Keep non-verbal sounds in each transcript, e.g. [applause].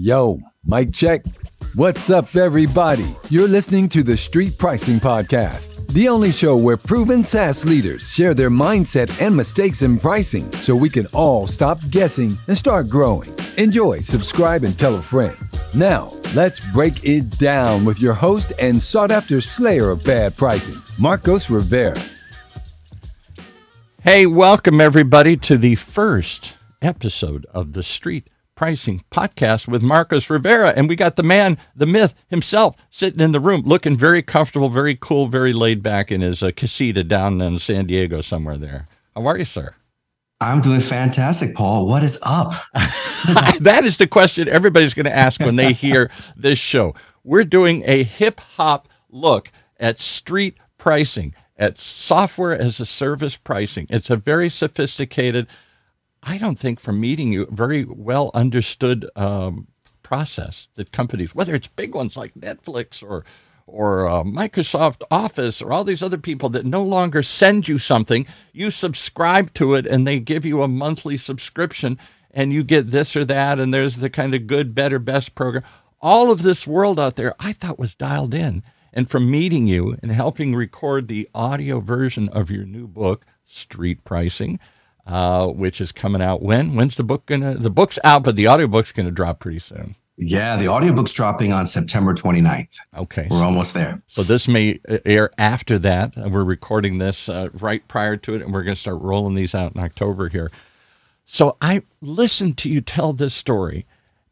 Yo, mic check. What's up, everybody? You're listening to the Street Pricing Podcast, the only show where proven SaaS leaders share their mindset and mistakes in pricing so we can all stop guessing and start growing. Enjoy, subscribe, and tell a friend. Now, let's break it down with your host and sought after slayer of bad pricing, Marcos Rivera. Hey, welcome everybody to the first episode of the Street Pricing Podcast with Marcos Rivera. And we got the man, the myth himself, sitting in the room looking very comfortable, very cool, very laid back in his uh, casita down in San Diego somewhere there. How are you, sir? I'm doing fantastic, Paul. What is up? [laughs] that is the question everybody's going to ask when they hear [laughs] this show. We're doing a hip hop look at street pricing, at software as a service pricing. It's a very sophisticated, I don't think from meeting you, very well understood um, process that companies, whether it's big ones like Netflix or or uh, Microsoft Office or all these other people that no longer send you something, you subscribe to it and they give you a monthly subscription and you get this or that and there's the kind of good, better, best program. All of this world out there I thought was dialed in. And from meeting you and helping record the audio version of your new book, Street Pricing, uh, which is coming out when? When's the book gonna? The book's out, but the audiobook's gonna drop pretty soon. Yeah, the audiobook's dropping on September 29th. Okay. We're almost there. So this may air after that. We're recording this uh, right prior to it, and we're going to start rolling these out in October here. So I listened to you tell this story,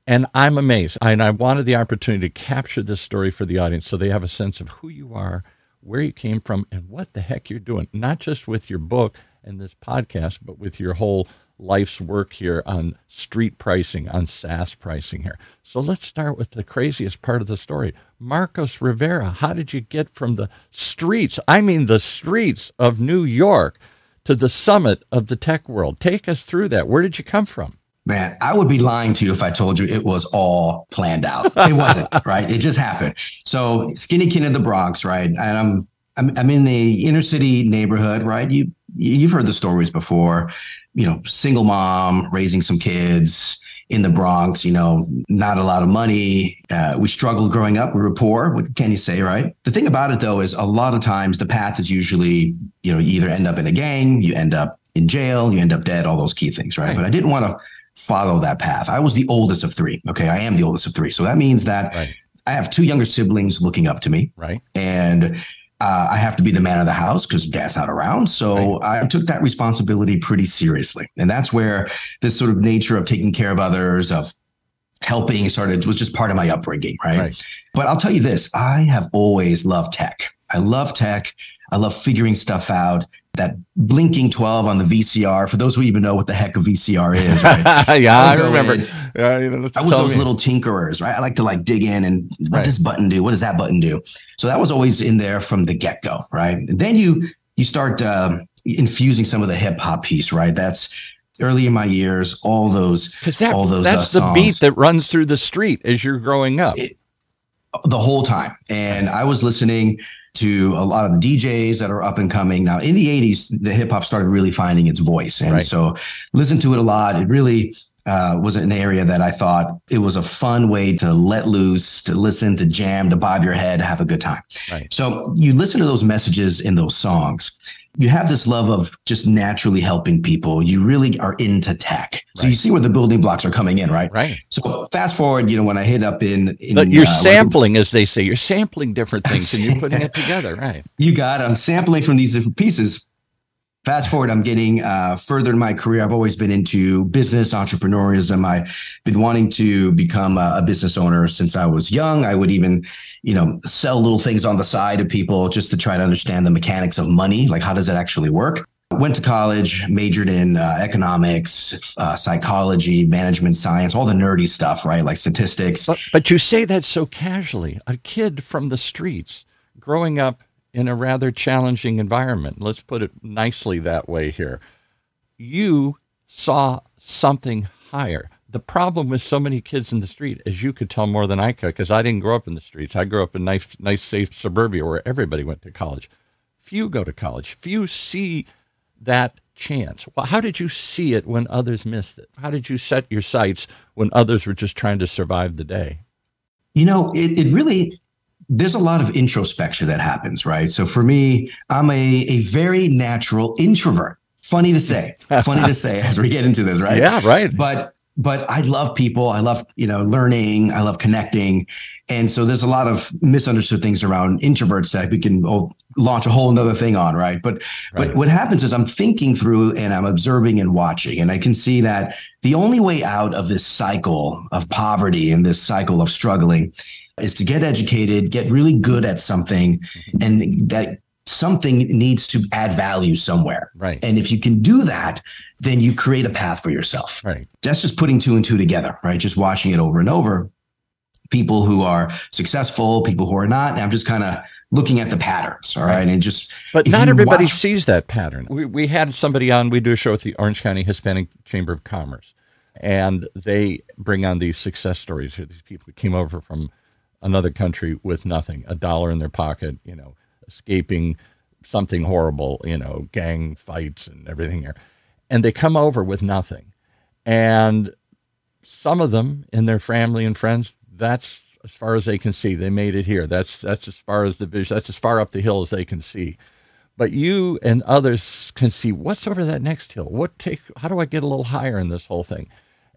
and I'm amazed. And I wanted the opportunity to capture this story for the audience so they have a sense of who you are, where you came from, and what the heck you're doing, not just with your book and this podcast, but with your whole life's work here on street pricing, on SaaS pricing here. So let's start with the craziest part of the story. Marcos Rivera, how did you get from the streets, I mean the streets of New York, to the summit of the tech world? Take us through that. Where did you come from? Man, I would be lying to you if I told you it was all planned out. It wasn't, [laughs] right? It just happened. So, skinny kid in the Bronx, right? And I'm I'm, I'm in the inner city neighborhood, right? You you've heard the stories before. You know, single mom raising some kids in the Bronx. You know, not a lot of money. Uh, we struggled growing up. We were poor. What can you say, right? The thing about it though is a lot of times the path is usually you know you either end up in a gang, you end up in jail, you end up dead. All those key things, right? right. But I didn't want to follow that path. I was the oldest of three. Okay, I am the oldest of three, so that means that. Right. I have two younger siblings looking up to me. Right. And uh, I have to be the man of the house because dad's not around. So right. I took that responsibility pretty seriously. And that's where this sort of nature of taking care of others, of helping started was just part of my upbringing. Right? right. But I'll tell you this I have always loved tech. I love tech. I love figuring stuff out that blinking 12 on the VCR. For those who even know what the heck a VCR is, right? [laughs] yeah, I, I remember. Yeah, you know, I was those me. little tinkerers, right? I like to like dig in and what right. does this button do? What does that button do? So that was always in there from the get go, right? And then you you start um, infusing some of the hip hop piece, right? That's early in my years, all those that, all those that's uh, the beat that runs through the street as you're growing up. It, the whole time, and I was listening to a lot of the DJs that are up and coming. Now, in the 80s, the hip hop started really finding its voice. And right. so listen to it a lot. It really uh, was an area that I thought it was a fun way to let loose, to listen, to jam, to bob your head, have a good time. Right. So you listen to those messages in those songs you have this love of just naturally helping people. You really are into tech. So right. you see where the building blocks are coming in, right? Right. So fast forward, you know, when I hit up in, in but you're uh, sampling, as they say, you're sampling different things and you're [laughs] putting it together, right? You got. I'm sampling from these different pieces. Fast forward, I'm getting uh, further in my career. I've always been into business, entrepreneurism. I've been wanting to become a, a business owner since I was young. I would even, you know, sell little things on the side to people just to try to understand the mechanics of money. Like, how does it actually work? Went to college, majored in uh, economics, uh, psychology, management science, all the nerdy stuff, right? Like statistics. But, but you say that so casually. A kid from the streets growing up in a rather challenging environment. Let's put it nicely that way here. You saw something higher. The problem with so many kids in the street, as you could tell more than I could, because I didn't grow up in the streets. I grew up in nice, nice, safe suburbia where everybody went to college. Few go to college. Few see that chance. Well, how did you see it when others missed it? How did you set your sights when others were just trying to survive the day? You know, it, it really, there's a lot of introspection that happens, right? So for me, I'm a, a very natural introvert. Funny to say, funny to say as we get into this, right? Yeah, right. But but I love people. I love, you know, learning. I love connecting. And so there's a lot of misunderstood things around introverts that we can launch a whole nother thing on, right? But right. but what happens is I'm thinking through and I'm observing and watching, and I can see that the only way out of this cycle of poverty and this cycle of struggling is to get educated, get really good at something, mm-hmm. and that something needs to add value somewhere. Right. And if you can do that, then you create a path for yourself. Right. That's just putting two and two together, right? Just watching it over and over. People who are successful, people who are not. And I'm just kind of looking at the patterns. All right. right. And just But not everybody watch- sees that pattern. We we had somebody on, we do a show with the Orange County Hispanic Chamber of Commerce. And they bring on these success stories. These people who came over from another country with nothing, a dollar in their pocket, you know, escaping something horrible, you know, gang fights and everything here. And they come over with nothing. And some of them in their family and friends, that's as far as they can see. They made it here. That's that's as far as the vision, that's as far up the hill as they can see. But you and others can see what's over that next hill. What take how do I get a little higher in this whole thing?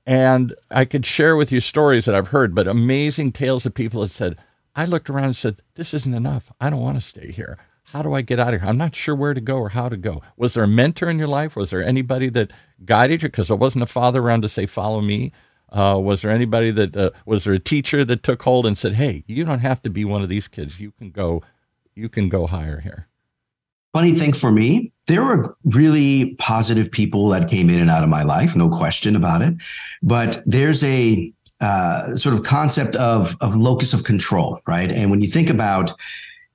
And I could share with you stories that I've heard, but amazing tales of people that said, I looked around and said, This isn't enough. I don't want to stay here. How do I get out of here? I'm not sure where to go or how to go. Was there a mentor in your life? Was there anybody that guided you? Because there wasn't a father around to say, Follow me. Uh, was there anybody that uh, was there a teacher that took hold and said, "Hey, you don't have to be one of these kids. You can go, you can go higher here." Funny thing for me, there were really positive people that came in and out of my life, no question about it. But there's a uh, sort of concept of, of locus of control, right? And when you think about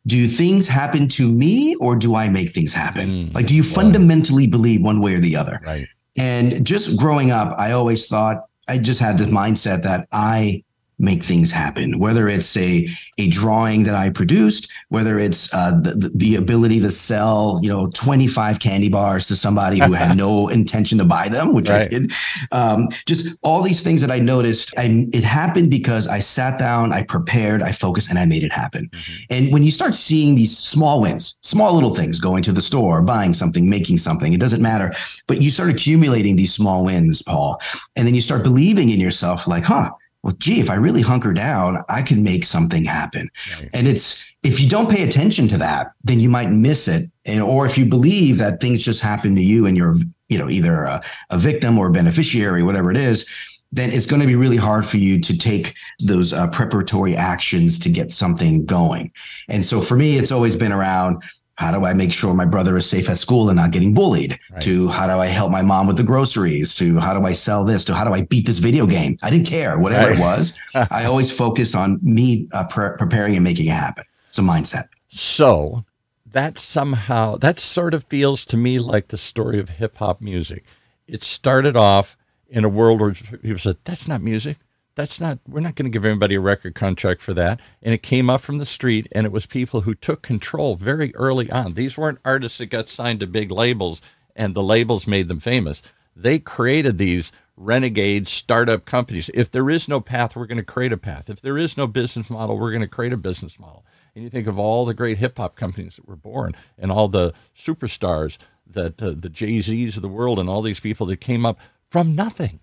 do things happen to me or do I make things happen? Mm, like, do you fundamentally believe one way or the other? Right. And just growing up, I always thought I just had the mindset that I make things happen whether it's a a drawing that i produced whether it's uh, the, the ability to sell you know 25 candy bars to somebody who had [laughs] no intention to buy them which right. i did um, just all these things that i noticed I, it happened because i sat down i prepared i focused and i made it happen mm-hmm. and when you start seeing these small wins small little things going to the store buying something making something it doesn't matter but you start accumulating these small wins paul and then you start believing in yourself like huh well, gee, if I really hunker down, I can make something happen. Right. And it's if you don't pay attention to that, then you might miss it. And or if you believe that things just happen to you and you're, you know, either a, a victim or a beneficiary, whatever it is, then it's going to be really hard for you to take those uh, preparatory actions to get something going. And so for me, it's always been around how do I make sure my brother is safe at school and not getting bullied? Right. To how do I help my mom with the groceries? To how do I sell this? To how do I beat this video game? I didn't care, whatever right. it was. [laughs] I always focused on me uh, pre- preparing and making it happen. It's a mindset. So that somehow, that sort of feels to me like the story of hip hop music. It started off in a world where people said, that's not music that's not we're not going to give everybody a record contract for that. And it came up from the street and it was people who took control very early on. These weren't artists that got signed to big labels and the labels made them famous. They created these renegade startup companies. If there is no path we're going to create a path. If there is no business model we're going to create a business model. And you think of all the great hip hop companies that were born and all the superstars that uh, the Jay-Z's of the world and all these people that came up from nothing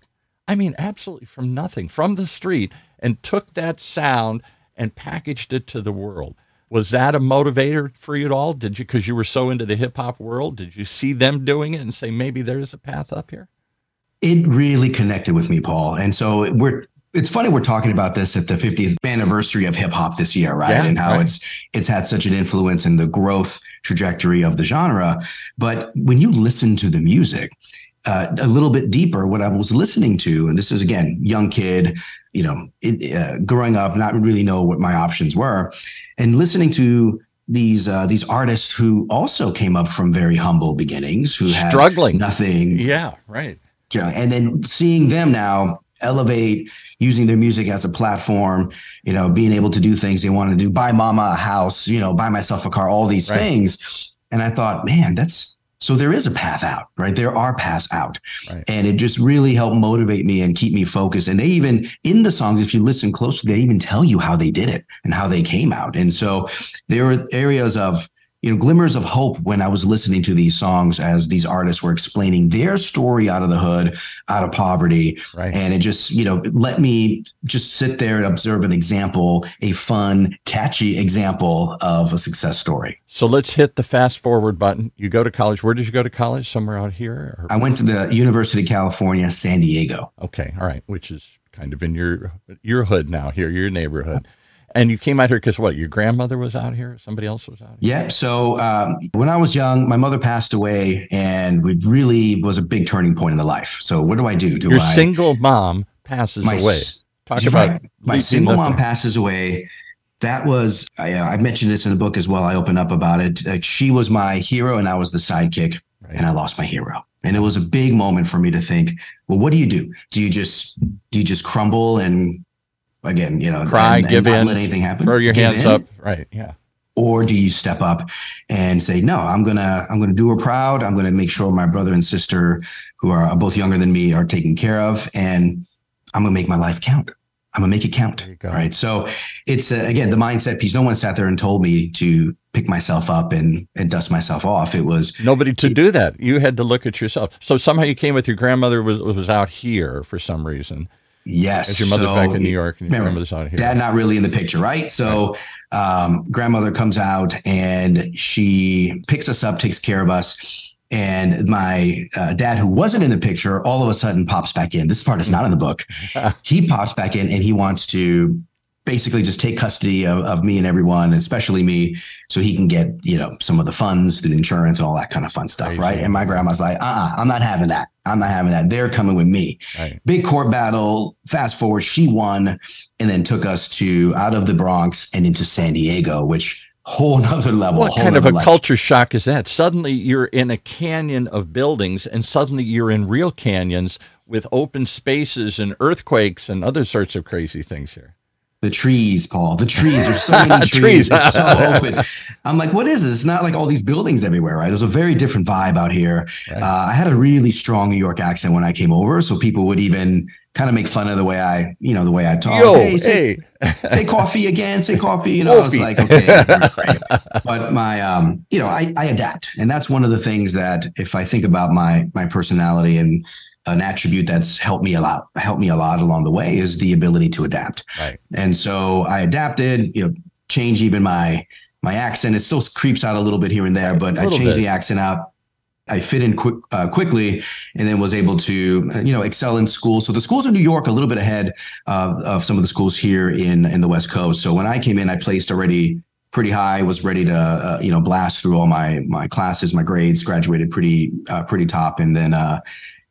I mean, absolutely from nothing, from the street, and took that sound and packaged it to the world. Was that a motivator for you at all? Did you, because you were so into the hip hop world, did you see them doing it and say maybe there's a path up here? It really connected with me, Paul. And so we're it's funny we're talking about this at the 50th anniversary of hip hop this year, right? Yeah, and how right. it's it's had such an influence in the growth trajectory of the genre. But when you listen to the music, uh, a little bit deeper what I was listening to, and this is again young kid, you know, it, uh, growing up, not really know what my options were, and listening to these uh, these artists who also came up from very humble beginnings, who struggling. nothing, yeah, right, and then seeing them now elevate using their music as a platform you know being able to do things they want to do buy mama a house you know buy myself a car all these right. things. And i thought man that's So there is a path out, right? There are paths out. Right. And it just really helped motivate me and keep me focused. And they even, in the songs, if you listen closely, they even tell you how they did it and how they came out. And so there were areas of, you know, glimmers of hope when I was listening to these songs as these artists were explaining their story out of the hood, out of poverty. Right. And it just, you know, let me just sit there and observe an example, a fun, catchy example of a success story. So let's hit the fast forward button. You go to college. Where did you go to college? Somewhere out here? Or? I went to the University of California, San Diego. Okay, all right, which is kind of in your your hood now, here, your neighborhood. And you came out here because what? Your grandmother was out here. Somebody else was out here. Yep. So um, when I was young, my mother passed away, and it really was a big turning point in the life. So what do I do? Do Your I single mom passes my, away. Talk about right. my single mom passes away. That was I, uh, I mentioned this in the book as well. I open up about it. Like she was my hero, and I was the sidekick, Right. and I lost my hero. And it was a big moment for me to think, well, what do you do? Do you just do you just crumble and again, you know, Cry, and- and give not in, let anything happen, Throw your Give hands in? up. Right. Yeah. or do you step up and say no i'm gonna i'm gonna do her proud i'm gonna make sure my brother and sister who are both younger than me are taken care of and i'm gonna make my life count i'm gonna make it count right so it's uh, again the mindset piece no one sat there and told me to pick myself up and and dust myself off it was Nobody to do that. You had to look at yourself. So somehow you came with your grandmother was was out here for some reason. Yes. As your mother's so- back in New York and your remember, grandmother's out here. dad not really in the picture right? So um, grandmother comes out and she picks us up takes care of us. And my uh, dad who wasn't in the picture all of a sudden pops back in. This part is not in the book. [laughs] He pops back in and he wants to basically just take custody of, of me and everyone especially me so he can get you know some of the funds the insurance and all that kind of fun stuff Crazy. right and my grandma's like uh-uh i'm not having that i'm not having that they're coming with me Right. big court battle. Fast forward, she won and then took us to out of the Bronx and into San Diego, which whole [laughs] nother level. What kind of a life. culture shock is that? Suddenly you're in a canyon of buildings, and suddenly you're in real canyons with open spaces and earthquakes and other sorts of crazy things here. The trees, Paul. The trees. There's so many [laughs] Trees. trees. So [laughs] open. I'm like, what is this? It's not like all these buildings everywhere, right? It was a very different vibe out here. Right. Uh, I had a really strong New York accent when I came over, so people would even kind of make fun of the way I, you know, the way I talk. Yo, Hey, say, hey, say coffee again, say [laughs] coffee. You know, I was like, okay, but my, um, you know, I, I adapt, and that's one of the things that if I think about my my personality and an attribute that's helped me a lot, helped me a lot along the way is the ability to adapt. right. And so I adapted, you know, change even my my accent. It still creeps out a little bit here and there, but I changed bit. the accent out. I fit in quick, uh, quickly, and then was able to, uh, you know, excel in school. So the schools in New York a little bit ahead of, of some of the schools here in in the West Coast. So when I came in, I placed already pretty high. Was ready to, uh, you know, blast through all my my classes, my grades. Graduated pretty uh, pretty top, and then uh,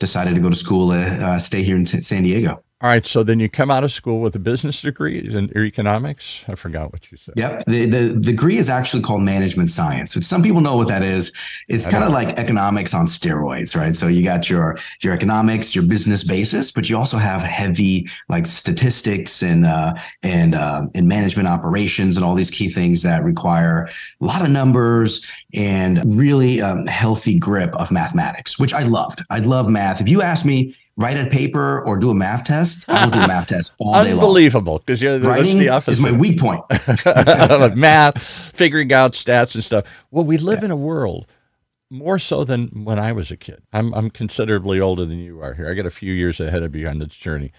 decided to go to school, uh, stay here in San Diego. All right. So then you come out of school with a business degree in economics. I forgot what you said. Yep. The, the degree is actually called management science, which some people know what that is. It's kind of like economics on steroids, right? So you got your your economics, your business basis, but you also have heavy like statistics and uh, and uh, and management operations and all these key things that require a lot of numbers and really um, healthy grip of mathematics, which I loved. I love math. If you ask me, write a paper or do a math test, I will do a math test all day long. Unbelievable. Because you're the, Writing the office. is my weak point. [laughs] math, figuring out stats and stuff. Well, we live in a world more so than when I was a kid. I'm I'm considerably older than you are here. I got a few years ahead of you on this journey.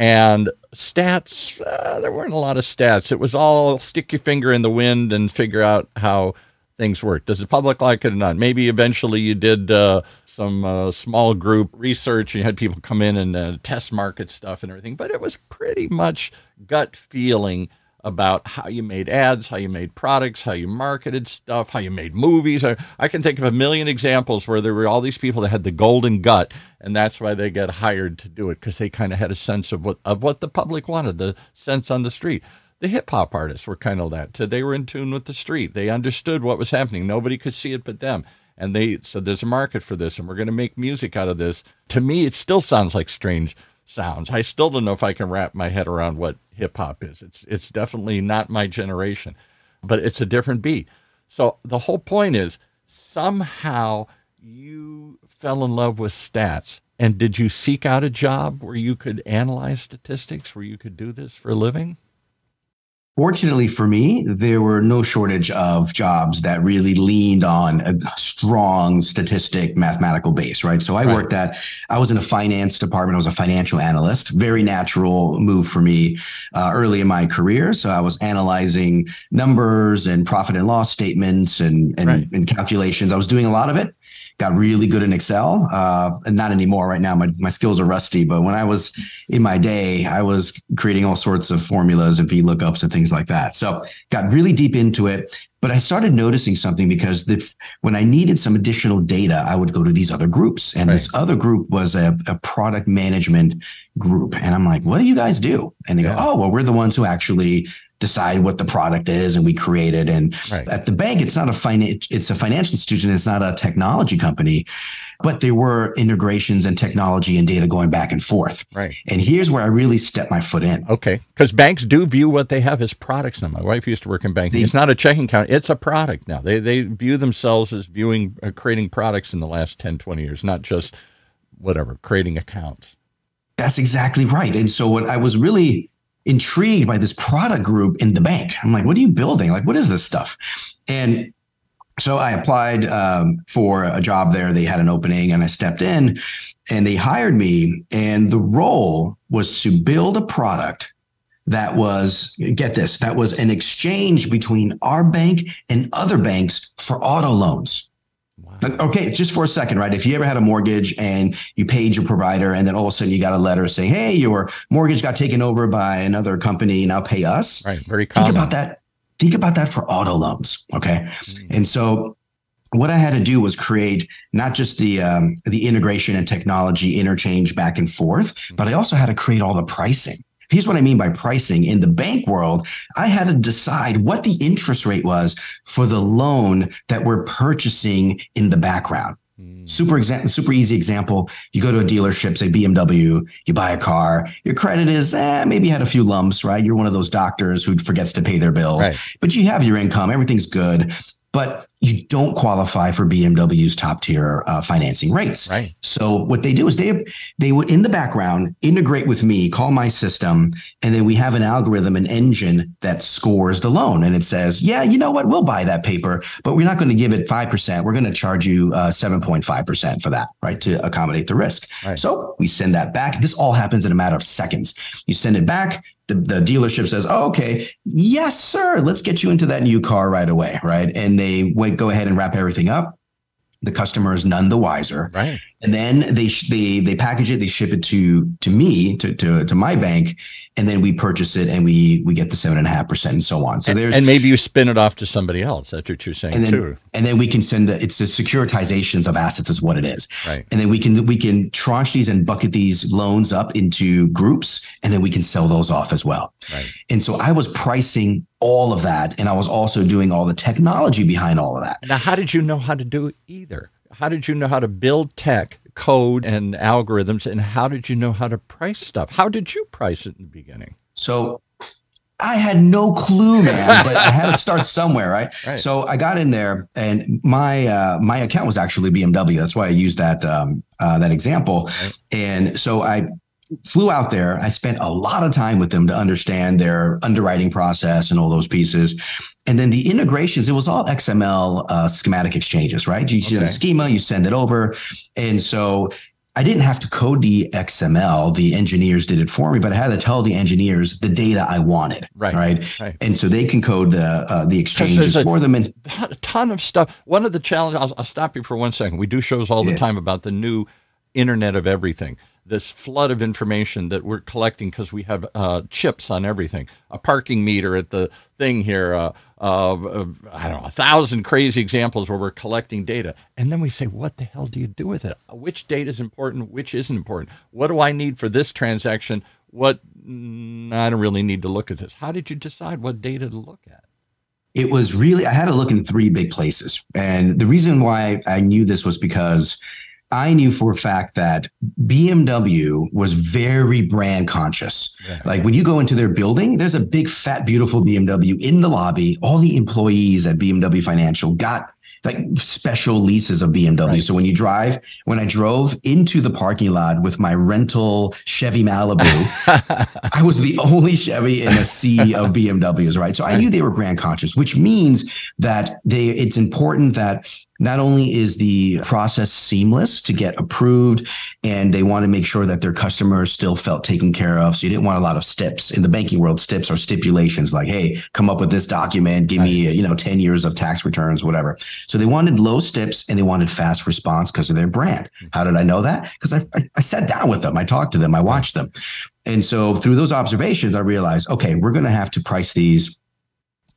And stats, uh, there weren't a lot of stats. It was all stick your finger in the wind and figure out how things work. Does the public like it or not? Maybe eventually you did uh, some uh, small group research. And you had people come in and uh, test market stuff and everything, but it was pretty much gut feeling about how you made ads, how you made products, how you marketed stuff, how you made movies. I, I can think of a million examples where there were all these people that had the golden gut, and that's why they got hired to do it because they kind of had a sense of what of what the public wanted, the sense on the street. The hip hop artists were kind of that. They were in tune with the street. They understood what was happening. Nobody could see it but them. And they said, "There's a market for this, and we're going to make music out of this." To me, it still sounds like strange sounds. I still don't know if I can wrap my head around what hip hop is. It's it's definitely not my generation, but it's a different beat. So the whole point is somehow you fell in love with stats. And did you seek out a job where you could analyze statistics, where you could do this for a living? Fortunately for me, there were no shortage of jobs that really leaned on a strong statistic mathematical base, right? So I right. worked at, I was in a finance department. I was a financial analyst, very natural move for me uh, early in my career. So I was analyzing numbers and profit and loss statements and, and, right. and calculations. I was doing a lot of it got really good in Excel. Uh, and not anymore right now. My, my skills are rusty, but when I was in my day, I was creating all sorts of formulas and VLOOKUPs and things like that. So got really deep into it. But I started noticing something because the, when I needed some additional data, I would go to these other groups. And right. this other group was a, a, product management group. And I'm like, what do you guys do? And they yeah. go, oh, well, we're the ones who actually decide what the product is and we create it. And right. at the bank, it's not a finance, it's a financial institution. It's not a technology company, but there were integrations and technology and data going back and forth. Right. And here's where I really stepped my foot in. Okay. Because banks do view what they have as products now. My wife used to work in banking. it's not a checking account. It's a product now. They, they view themselves as viewing, uh, creating products in the last 10, 20 years, not just whatever, creating accounts. That's exactly right. And so what I was really intrigued by this product group in the bank. I'm like, what are you building? Like, what is this stuff? And so I applied um, for a job there. They had an opening and I stepped in and they hired me. And the role was to build a product that was, get this, that was an exchange between our bank and other banks for auto loans. Okay, just for a second, right? If you ever had a mortgage and you paid your provider, and then all of a sudden you got a letter saying, "Hey, your mortgage got taken over by another company. Now pay us." Right. Very common. Think about that. Think about that for auto loans. Okay, mm-hmm. and so what I had to do was create not just the um, the integration and technology interchange back and forth, mm-hmm. but I also had to create all the pricing. Here's what I mean by pricing. In the bank world, I had to decide what the interest rate was for the loan that we're purchasing in the background. Super example, super easy example. You go to a dealership, say BMW, you buy a car. Your credit is eh, maybe you had a few lumps, right? You're one of those doctors who forgets to pay their bills, right. but you have your income, everything's good but you don't qualify for BMW's top tier uh, financing rates. Right. So what they do is they they would in the background integrate with me, call my system, and then we have an algorithm, an engine that scores the loan, and it says, yeah, you know what, we'll buy that paper, but we're not going to give it five percent. We're going to charge you uh, seven point five percent for that, right, to accommodate the risk. Right. So we send that back. This all happens in a matter of seconds. You send it back the, the dealership says, oh, okay, yes, sir, let's get you into that new car right away. Right. And they wait, go ahead and wrap everything up. The customer is none the wiser. Right. And then they they they package it, they ship it to to me to to to my bank, and then we purchase it and we we get the seven and a half percent and so on. So there's and maybe you spin it off to somebody else. That's what you're saying and then, too. And then we can send the, it's the securitizations of assets is what it is. Right. And then we can we can tranche these and bucket these loans up into groups, and then we can sell those off as well. Right. And so I was pricing all of that, and I was also doing all the technology behind all of that. Now, how did you know how to do either? How did you know how to build tech code and algorithms and how did you know how to price stuff how did you price it in the beginning so I had no clue, man, [laughs] but I had to start somewhere, right? right? So I got in there, and my uh, my account was actually BMW. That's why I used that um, uh, that example. Right. And so I flew out there. I spent a lot of time with them to understand their underwriting process and all those pieces. And then the integrations, it was all XML uh, schematic exchanges, right? You okay. a schema, you send it over. And so I didn't have to code the XML. The engineers did it for me, but I had to tell the engineers the data I wanted. Right. Right. right. And so they can code the uh, the exchanges a, for them. And a ton of stuff. One of the challenges. I'll, I'll, stop you for one second. We do shows all the yeah. time about the new Internet of Everything this flood of information that we're collecting because we have uh, chips on everything. A parking meter at the thing here. Uh, uh, I don't know, a thousand crazy examples where we're collecting data, and then we say, "What the hell do you do with it? Which data is important? Which isn't important? What do I need for this transaction? What mm, I don't really need to look at this." How did you decide what data to look at? It was really I had to look in three big places, and the reason why I knew this was because I knew for a fact that BMW was very brand conscious. Yeah. Like when you go into their building, there's a big, fat, beautiful BMW in the lobby. All the employees at BMW Financial got like special leases of BMW. Right. So when you drive, when I drove into the parking lot with my rental Chevy Malibu, [laughs] I was the only Chevy in a sea of BMWs, right? So I knew they were brand conscious, which means that they it's important that not only is the process seamless to get approved and they want to make sure that their customers still felt taken care of so you didn't want a lot of steps. In the banking world steps or stipulations like hey come up with this document give me you know 10 years of tax returns whatever. So they wanted low steps and they wanted fast response because of their brand. Hmm. how did i know that? Because I, I, I sat down with them i talked to them i watched them. And so through those observations i realized okay we're going to have to price these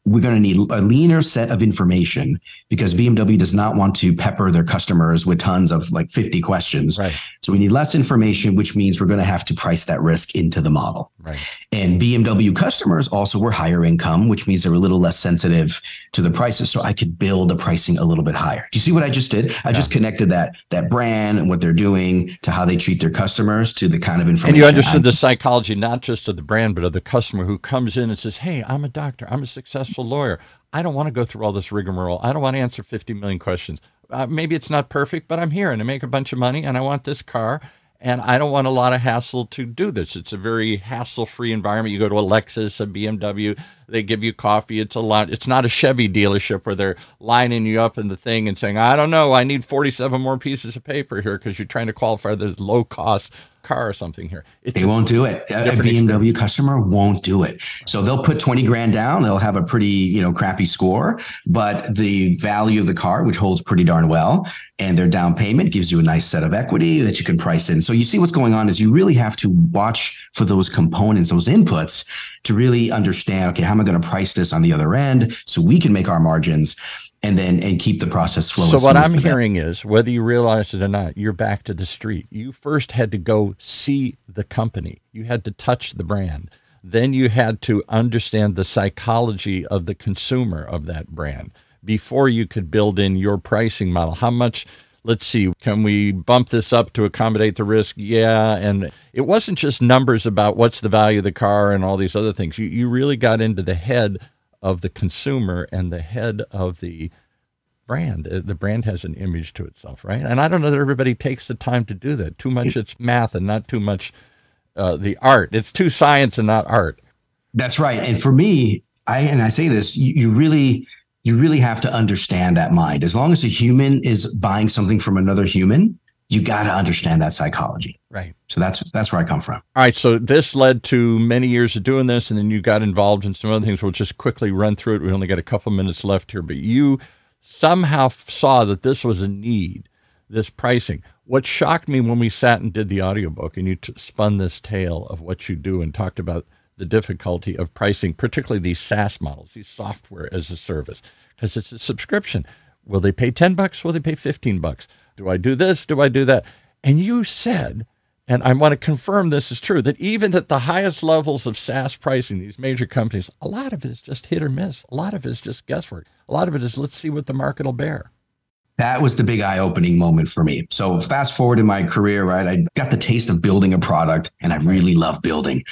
we're going to need a leaner set of information because BMW does not want to pepper their customers with tons of like 50 questions. Right. So we need less information, which means we're going to have to price that risk into the model. Right. And BMW customers also were higher income, which means they're a little less sensitive to the prices. So I could build the pricing a little bit higher. Do you see what I just did? I yeah. just connected that that brand and what they're doing to how they treat their customers to the kind of information. And you understood I, the psychology not just of the brand, but of the customer who comes in and says, Hey, I'm a doctor, I'm a successful lawyer. I don't want to go through all this rigmarole. I don't want to answer 50 million questions. Uh, maybe it's not perfect, but I'm here and I make a bunch of money and I want this car. And I don't want a lot of hassle to do this. It's a very hassle free environment. You go to a Lexus, a BMW, they give you coffee. It's a lot. It's not a Chevy dealership where they're lining you up in the thing and saying, I don't know, I need 47 more pieces of paper here because you're trying to qualify the low cost car or something here. It's they won't do it. A, BMW experience. customer won't do it. So they'll put 20 grand down. They'll have a pretty, you know, crappy score, but the value of the car, which holds pretty darn well, and their down payment gives you a nice set of equity that you can price in. So you see what's going on is you really have to watch for those components, those inputs to really understand, okay, how am I going to price this on the other end so we can make our margins and then and keep the process flowing. So what I'm hearing is whether you realize it or not, you're back to the street. You first had to go see the company. You had to touch the brand. Then you had to understand the psychology of the consumer of that brand before you could build in your pricing model. How much let's see, can we bump this up to accommodate the risk? Yeah. And it wasn't just numbers about what's the value of the car and all these other things. You, you really got into the head of the consumer and the head of the brand. Uh, the brand has an image to itself, right? And I don't know that everybody takes the time to do that. Too much it's math and not too much uh, the art. It's too science and not art. That's right. And for me, I and I say this, you, you really you really have to understand that mind. As long as a human is buying something from another human, you got to understand that psychology. Right. So that's that's where I come from. All right. So this led to many years of doing this, and then you got involved in some other things. We'll just quickly run through it. We only got a couple minutes left here, but you somehow saw that this was a need, this pricing. What shocked me when we sat and did the audiobook and you t- spun this tale of what you do and talked about the difficulty of pricing, particularly these SaaS models, these software as a service, because it's a subscription. Will they pay 10 bucks? Will they pay 15 bucks? Do I do this? Do I do that? And you said, and I want to confirm this is true, that even at the highest levels of SaaS pricing, these major companies, a lot of it is just hit or miss. A lot of it is just guesswork. A lot of it is let's see what the market will bear that was the big eye-opening moment for me. So fast forward in my career, right? I got the taste of building a product, and I really love building.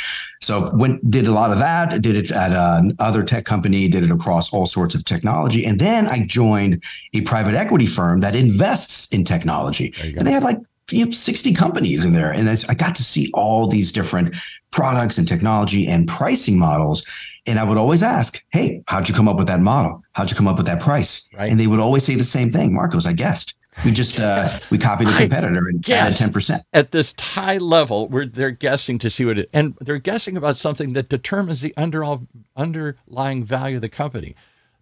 So went did a lot of that. Did it at another tech company. Did it across all sorts of technology, and then I joined a private equity firm that invests in technology, and they had like you know, 60 companies in there, and I got to see all these different products and technology and pricing models. And I would always ask, Hey, how'd you come up with that model? How'd you come up with that price? Right. And they would always say the same thing. Marcos, I guessed. We just uh, we copied a competitor and added ten percent at this high level where they're guessing to see what it and they're guessing about something that determines the under, underlying value of the company.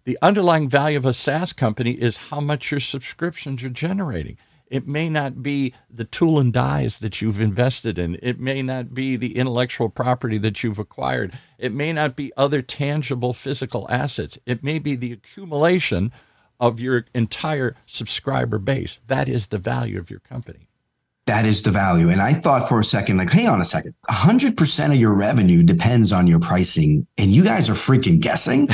The underlying value of a SaaS company is how much your subscriptions are generating. It may not be the tool and dies that you've invested in. It may not be the intellectual property that you've acquired. It may not be other tangible physical assets. It may be the accumulation of your entire subscriber base. That is the value of your company. That is the value. And I thought for a second, like, hang on a second, 100% of your revenue depends on your pricing. And you guys are freaking guessing.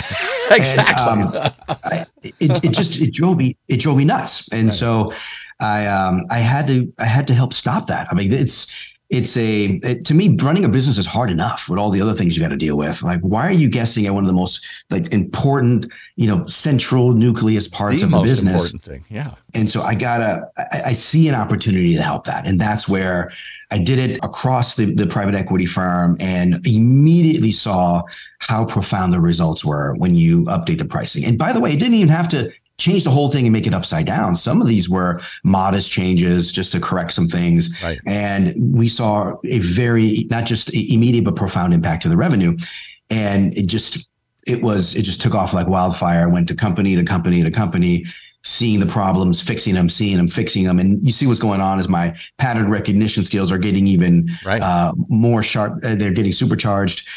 exactly. [laughs] And, um, I, it, it, just, it drove me, it drove me nuts. And right. so I um I had to I had to help stop that. I mean, it's it's a it, to me running a business is hard enough with all the other things you got to deal with like why are you guessing at one of the most like important you know central nucleus parts the of the business important thing. Yeah. and so i gotta I, I see an opportunity to help that and that's where i did it across the, the private equity firm and immediately saw how profound the results were when you update the pricing and by the way it didn't even have to change the whole thing and make it upside down. Some of these were modest changes just to correct some things. Right. And we saw a very, not just immediate, but profound impact to the revenue. And it just, it was, it just took off like wildfire, went to company to company to company, seeing the problems, fixing them, seeing them, fixing them. And you see what's going on is my pattern recognition skills are getting even Right. uh, more sharp. uh, They're getting supercharged.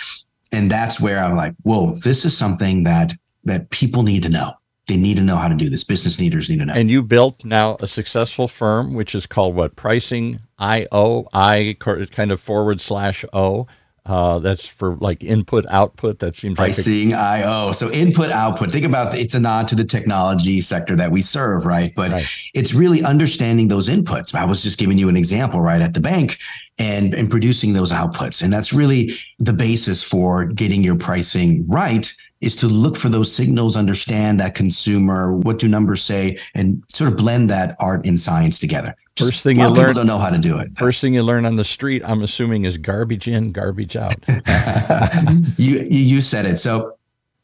And that's where I'm like, whoa, this is something that, that people need to know. They need to know how to do this. Business leaders need to know. And you built now a successful firm, which is called what? Pricing IO, I kind of forward slash O. Uh, that's for like input output. That seems like a, pricing IO. So input output. Think about it's a nod to the technology sector that we serve, right? But Right. it's really understanding those inputs. I was just giving you an example, right, at the bank and and producing those outputs. And that's really the basis for getting your pricing right is to look for those signals, understand that consumer, what do numbers say, and sort of blend that art and science together. Just First thing you learn- don't know how to do it. first thing you learn on the street. I'm assuming is garbage in, garbage out. [laughs] you you said it. So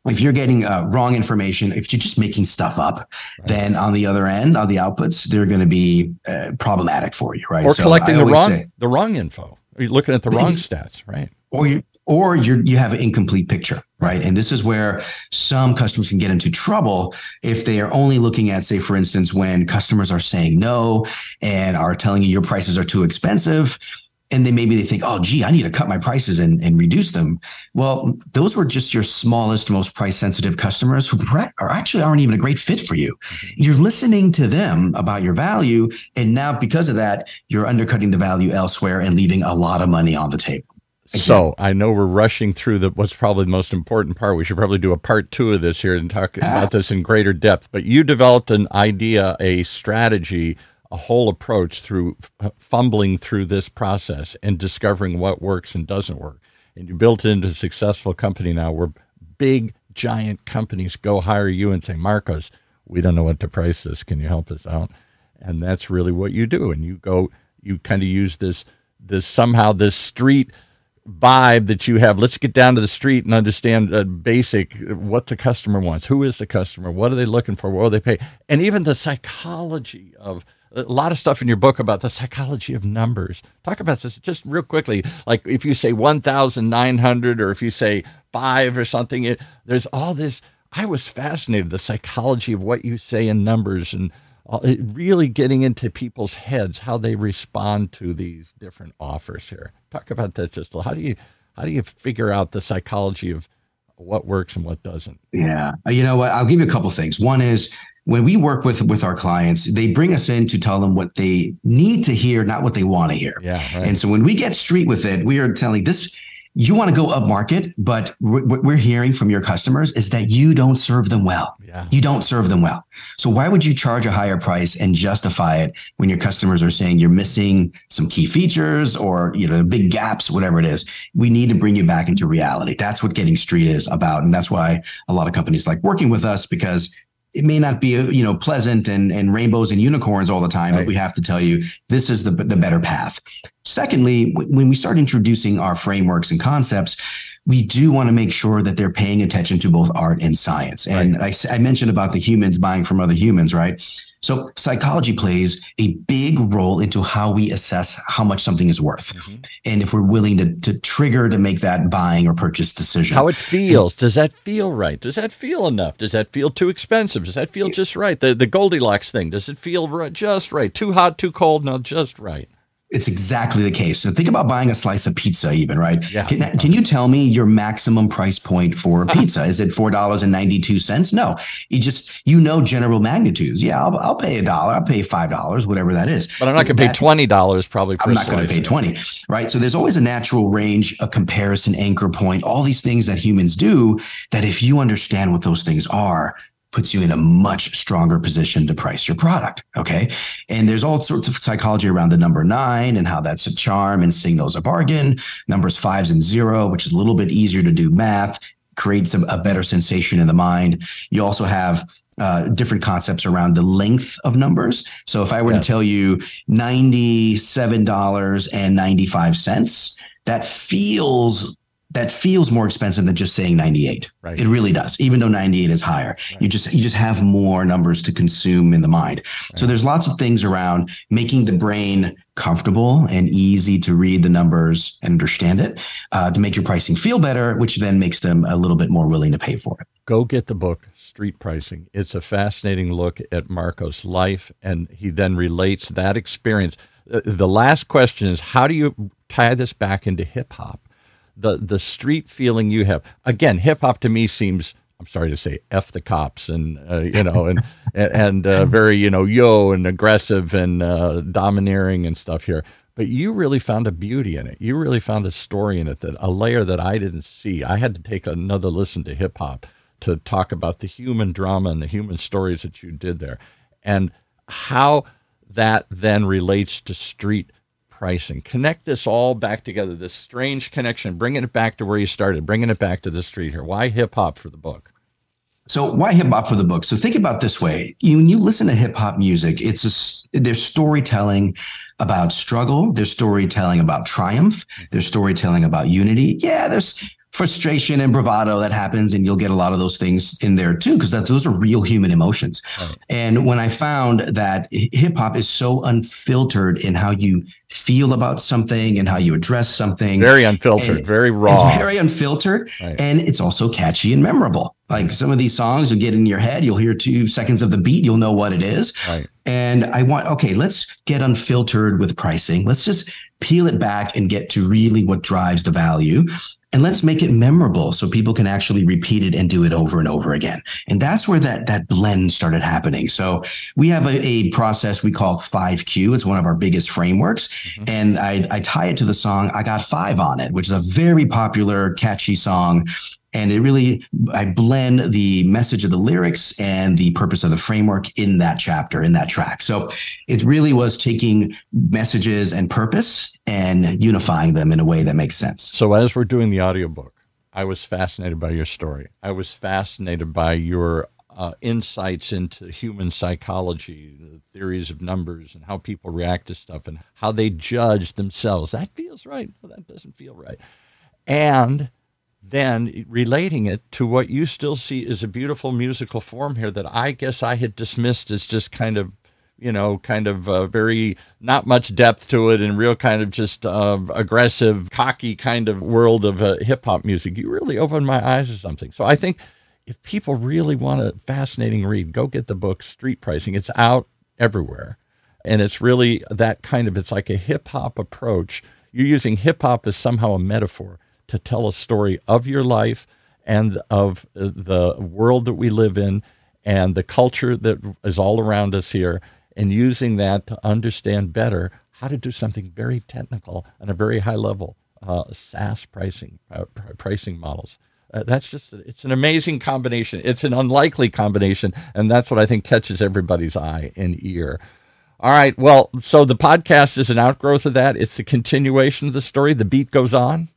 if you're getting uh, wrong information, if you're just making stuff up, then on the other end, on the outputs, they're going to be uh, problematic for you, right? or So collecting the wrong say- the wrong info. You're looking at the wrong stats, right? or you or you you have an incomplete picture, right? And this is where some customers can get into trouble if they are only looking at, say, for instance, when customers are saying no and are telling you your prices are too expensive. And then maybe they think, oh, gee, I need to cut my prices and, and reduce them. Well, those were just your smallest, most price sensitive customers who are actually aren't even a great fit for you. Mm-hmm. You're listening to them about your value. And now, because of that, you're undercutting the value elsewhere and leaving a lot of money on the table. So I know we're rushing through the what's probably the most important part. We should probably do a part two of this here and talk ah. about this in greater depth. But you developed an idea, a strategy, a whole approach through f- uh, fumbling through this process and discovering what works and doesn't work. And you built it into a successful company now where big giant companies go hire you and say, Marcos, we don't know what to price this. Can you help us out? And that's really what you do. And you go, you kind of use this, this somehow this street vibe that you have. Let's get down to the street and understand uh, basic what the customer wants. Who is the customer? What are they looking for? What will they pay? And even the psychology of a lot of stuff in your book about the psychology of numbers. Talk about this just real quickly. Like if you say 1,900 or if you say five or something, it, there's all this. I was fascinated the psychology of what you say in numbers and really getting into people's heads how they respond to these different offers here. Talk about that just a little. How do you how do you figure out the psychology of what works and what doesn't? Yeah. Uh, You know what? I'll give you a couple things. One is when we work with with our clients, they bring us in to tell them what they need to hear, not what they want to hear. Yeah, right. And so when we get street with it, we are telling this you want to go up market, but what we're hearing from your customers is that you don't serve them well. Yeah. You don't serve them well. So why would you charge a higher price and justify it when your customers are saying you're missing some key features or you know big gaps, whatever it is? We need to bring you back into reality. That's what getting street is about, and that's why a lot of companies like working with us because it may not be you know pleasant and and rainbows and unicorns all the time, Right. but we have to tell you this is the the better path. Secondly, when we start introducing our frameworks and concepts, we do want to make sure that they're paying attention to both art and science. And I mentioned about the humans buying from other humans, right? So psychology plays a big role into how we assess how much something is worth, mm-hmm. and if we're willing to to trigger to make that buying or purchase decision. How it feels. Does that feel right? Does that feel enough? Does that feel too expensive? Does that feel just right? The the Goldilocks thing. Does it feel ri- just right? Too hot, too cold? No, just right. It's exactly the case. So think about buying a slice of pizza, even right? Yeah. Can, can you tell me your maximum price point for a uh-huh. pizza? Is it four dollars and ninety two cents? No, you just you know general magnitudes. Yeah, I'll, I'll pay a dollar. I'll pay five dollars, whatever that is. But I'm not going to pay twenty dollars probably for I'm not going to pay 20, right? So there's always a natural range, a comparison anchor point, all these things that humans do that if you understand what those things are, puts you in a much stronger position to price your product. Okay. And there's all sorts of psychology around the number nine and how that's a charm and signals a bargain. Numbers fives and zero, which is a little bit easier to do math, creates a, a better sensation in the mind. You also have uh, different concepts around the length of numbers. So if I were yes. to tell you $97.95, that feels that feels more expensive than just saying 98. Right. It really does. Even though 98 is higher, right. you just you just have more numbers to consume in the mind. Right. So there's lots of things around making the brain comfortable and easy to read the numbers and understand it uh, to make your pricing feel better, which then makes them a little bit more willing to pay for it. Go get the book Street Pricing. It's a fascinating look at Marco's life, and he then relates that experience. Uh, the last question is how do you tie this back into hip hop? The the street feeling you have. Again, hip hop to me seems I'm sorry to say f the cops and uh, you know [laughs] and and uh, very you know yo and aggressive and uh, domineering and stuff here. But you really found a beauty in it. You really found a story in it that a layer that I didn't see. I had to take another listen to hip hop to talk about the human drama and the human stories that you did there, and how that then relates to street pricing. Connect this all back together, this strange connection, bringing it back to where you started, bringing it back to the street here. Why hip hop for the book? So why hip hop for the book? So think about this way: you, when you listen to hip hop music, it's a there's storytelling about struggle, there's storytelling about triumph, there's storytelling about unity. Yeah, there's frustration and bravado that happens and you'll get a lot of those things in there too because those are real human emotions right. and when i found that hip hop is so unfiltered in how you feel about something and how you address something very unfiltered very raw very unfiltered right. and it's also catchy and memorable like some of these songs will get in your head you'll hear two seconds of the beat you'll know what it is right. and i want okay let's get unfiltered with pricing let's just peel it back and get to really what drives the value and let's make it memorable so people can actually repeat it and do it over and over again. And that's where that that blend started happening. So we have a, a process we call 5Q. It's one of our biggest frameworks. Mm-hmm. And I, I tie it to the song I Got Five on It, which is a very popular, catchy song and it really i blend the message of the lyrics and the purpose of the framework in that chapter in that track so it really was taking messages and purpose and unifying them in a way that makes sense so as we're doing the audiobook i was fascinated by your story i was fascinated by your uh, insights into human psychology, the theories of numbers, and how people react to stuff, and how they judge themselves. That feels right. Well, that doesn't feel right. And then relating it to what you still see as a beautiful musical form here that I guess I had dismissed as just kind of, you know, kind of uh, very not much depth to it and real kind of just uh, aggressive, cocky kind of world of uh, hip hop music. You really opened my eyes to something. So I think if people really want a fascinating read, go get the book Street Pricing. It's out everywhere. And it's really that kind of, it's like a hip hop approach. You're using hip hop as somehow a metaphor to tell a story of your life and of the world that we live in and the culture that is all around us here, and using that to understand better how to do something very technical on a very high level, uh, SaaS pricing uh, pricing models. Uh, that's just it's an amazing combination. It's an unlikely combination, and that's what I think catches everybody's eye and ear. All right, well, so the podcast is an outgrowth of that. It's the continuation of the story. The beat goes on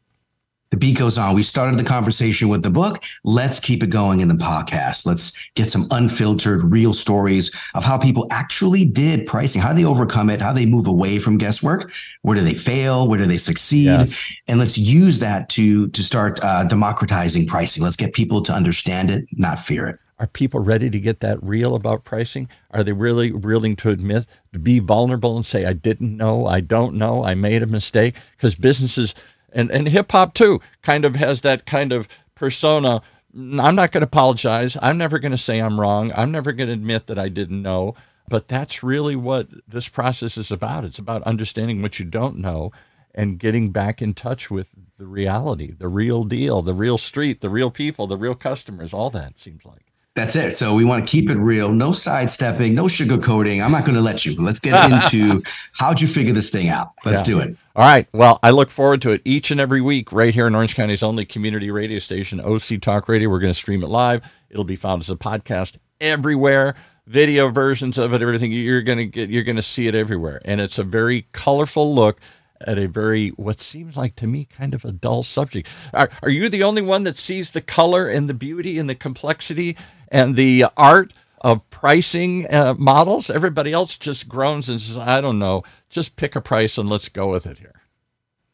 the beat goes on. We started the conversation with the book. Let's keep it going in the podcast. Let's get some unfiltered, real stories of how people actually did pricing, how they overcome it, how they move away from guesswork. Where do they fail? Where do they succeed? Yes. And let's use that to to start uh, democratizing pricing. Let's get people to understand it, not fear it. Are people ready to get that real about pricing? Are they really willing to admit, to be vulnerable and say, I didn't know, I don't know, I made a mistake? Because businesses and and hip hop too kind of has that kind of persona. I'm not going to apologize. I'm never going to say I'm wrong. I'm never going to admit that I didn't know. But that's really what this process is about. It's about understanding what you don't know and getting back in touch with the reality, the real deal, the real street, the real people, the real customers, all that seems like. That's it. So we want to keep it real. No sidestepping, no sugarcoating. I'm not going to let you. Let's get [laughs] into how'd you figure this thing out? Let's yeah. do it. All right. Well, I look forward to it each and every week right here in Orange County's only community radio station, OC Talk Radio. We're going to stream it live. It'll be found as a podcast everywhere. Video versions of it, everything you're gonna get, you're gonna see it everywhere, and it's a very colorful look at a very what seems like to me kind of a dull subject. Are, are you the only one that sees the color and the beauty and the complexity and the art of pricing uh, models? Everybody else just groans and says, "I don't know, just pick a price and let's go with it here."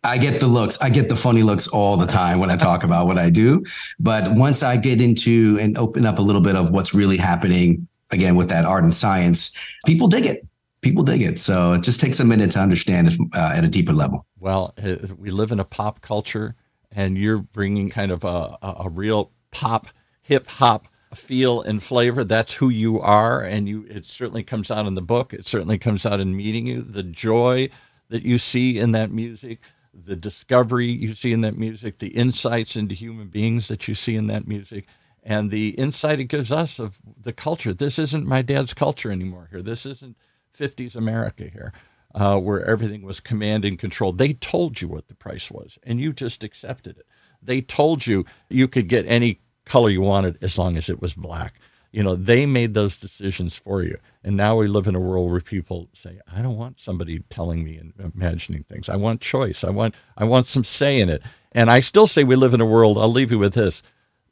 I get the looks. I get the funny looks all the time when I talk [laughs] about what I do. But once I get into and open up a little bit of what's really happening again with that art and science, people dig it. People dig it. So it just takes a minute to understand it uh, at a deeper level. Well, uh, we live in a pop culture, and you're bringing kind of a, a real pop, hip hop feel and flavor. That's who you are, and you. It certainly comes out in the book. It certainly comes out in meeting you. The joy that you see in that music, the discovery you see in that music, the insights into human beings that you see in that music, and the insight it gives us of the culture. This isn't my dad's culture anymore here. This isn't 50s America here, uh, where everything was command and control. They told you what the price was, and you just accepted it. They told you you could get any color you wanted as long as it was black. You know, they made those decisions for you. And now we live in a world where people say, I don't want somebody telling me and imagining things. I want choice. I want I want some say in it. And I still say we live in a world, I'll leave you with this,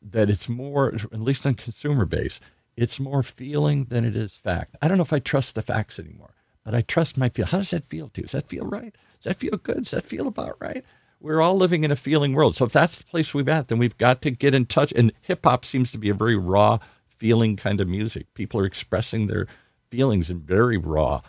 that it's more, at least on consumer base, it's more feeling than it is fact. I don't know if I trust the facts anymore, but I trust my feel. How does that feel to you? Does that feel right? Does that feel good? Does that feel about right? We're all living in a feeling world. So if that's the place we've at, then we've got to get in touch. And hip hop seems to be a very raw feeling kind of music. People are expressing their feelings in very raw,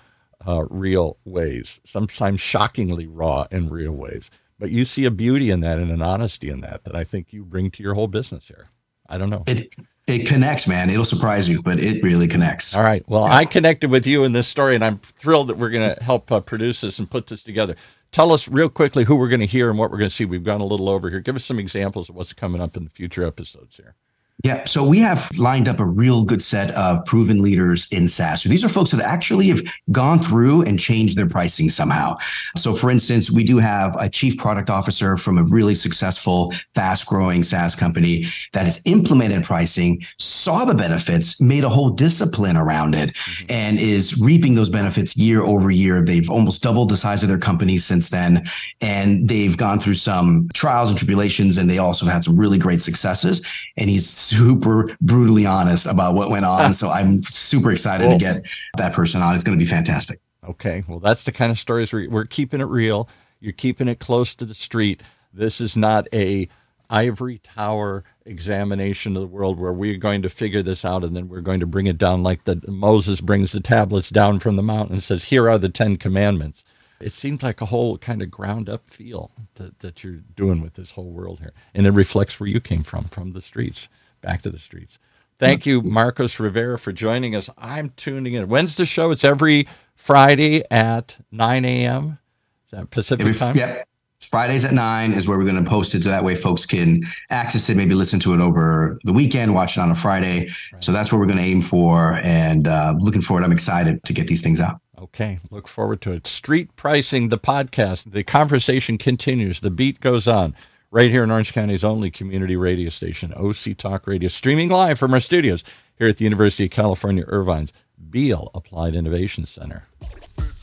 uh, real ways, sometimes shockingly raw and real ways. But you see a beauty in that and an honesty in that that I think you bring to your whole business here. I don't know. It it connects, man. It'll surprise you, but it really connects. All right. Well, yeah. I connected with you in this story, and I'm thrilled that we're going to help uh, produce this and put this together. Tell us real quickly who we're going to hear and what we're going to see. We've gone a little over here. Give us some examples of what's coming up in the future episodes here. Yeah, so we have lined up a real good set of proven leaders in SaaS. So these are folks that actually have gone through and changed their pricing somehow. So, for instance, we do have a chief product officer from a really successful, fast growing SaaS company that has implemented pricing, saw the benefits, made a whole discipline around it, mm-hmm. and is reaping those benefits year over year. They've almost doubled the size of their company since then. And they've gone through some trials and tribulations, and they also had some really great successes. And he's super brutally honest about what went on. Ah. so I'm super excited cool. to get that person on. It's going to be fantastic. Okay. Well, that's the kind of stories we're, we're keeping it real. You're keeping it close to the street. This is not a ivory tower examination of the world where we're going to figure this out and then we're going to bring it down like the Moses brings the tablets down from the mountain and says, "Here are the 10 commandments." It seems like a whole kind of ground up feel that, that you're doing with this whole world here. And it reflects where you came from, from the streets back to the streets. Thank you, Marcos Rivera, for joining us. I'm tuning in. When's the show? It's every Friday at 9 a.m. Is that Pacific every, time? Yep. Fridays at 9 is where we're going to post it so that way folks can access it, maybe listen to it over the weekend, watch it on a Friday. Right. So that's what we're going to aim for. And uh, looking forward. I'm excited to get these things out. Okay, look forward to it. Street Pricing, the podcast. The conversation continues. The beat goes on right here in Orange County's only community radio station, OC Talk Radio, streaming live from our studios here at the University of California, Irvine's Beall Applied Innovation Center.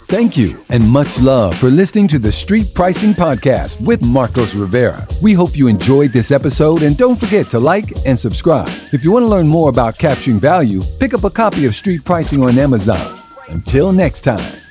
Thank you and much love for listening to the Street Pricing Podcast with Marcos Rivera. We hope you enjoyed this episode and don't forget to like and subscribe. If you want to learn more about capturing value, pick up a copy of Street Pricing on Amazon. Until next time.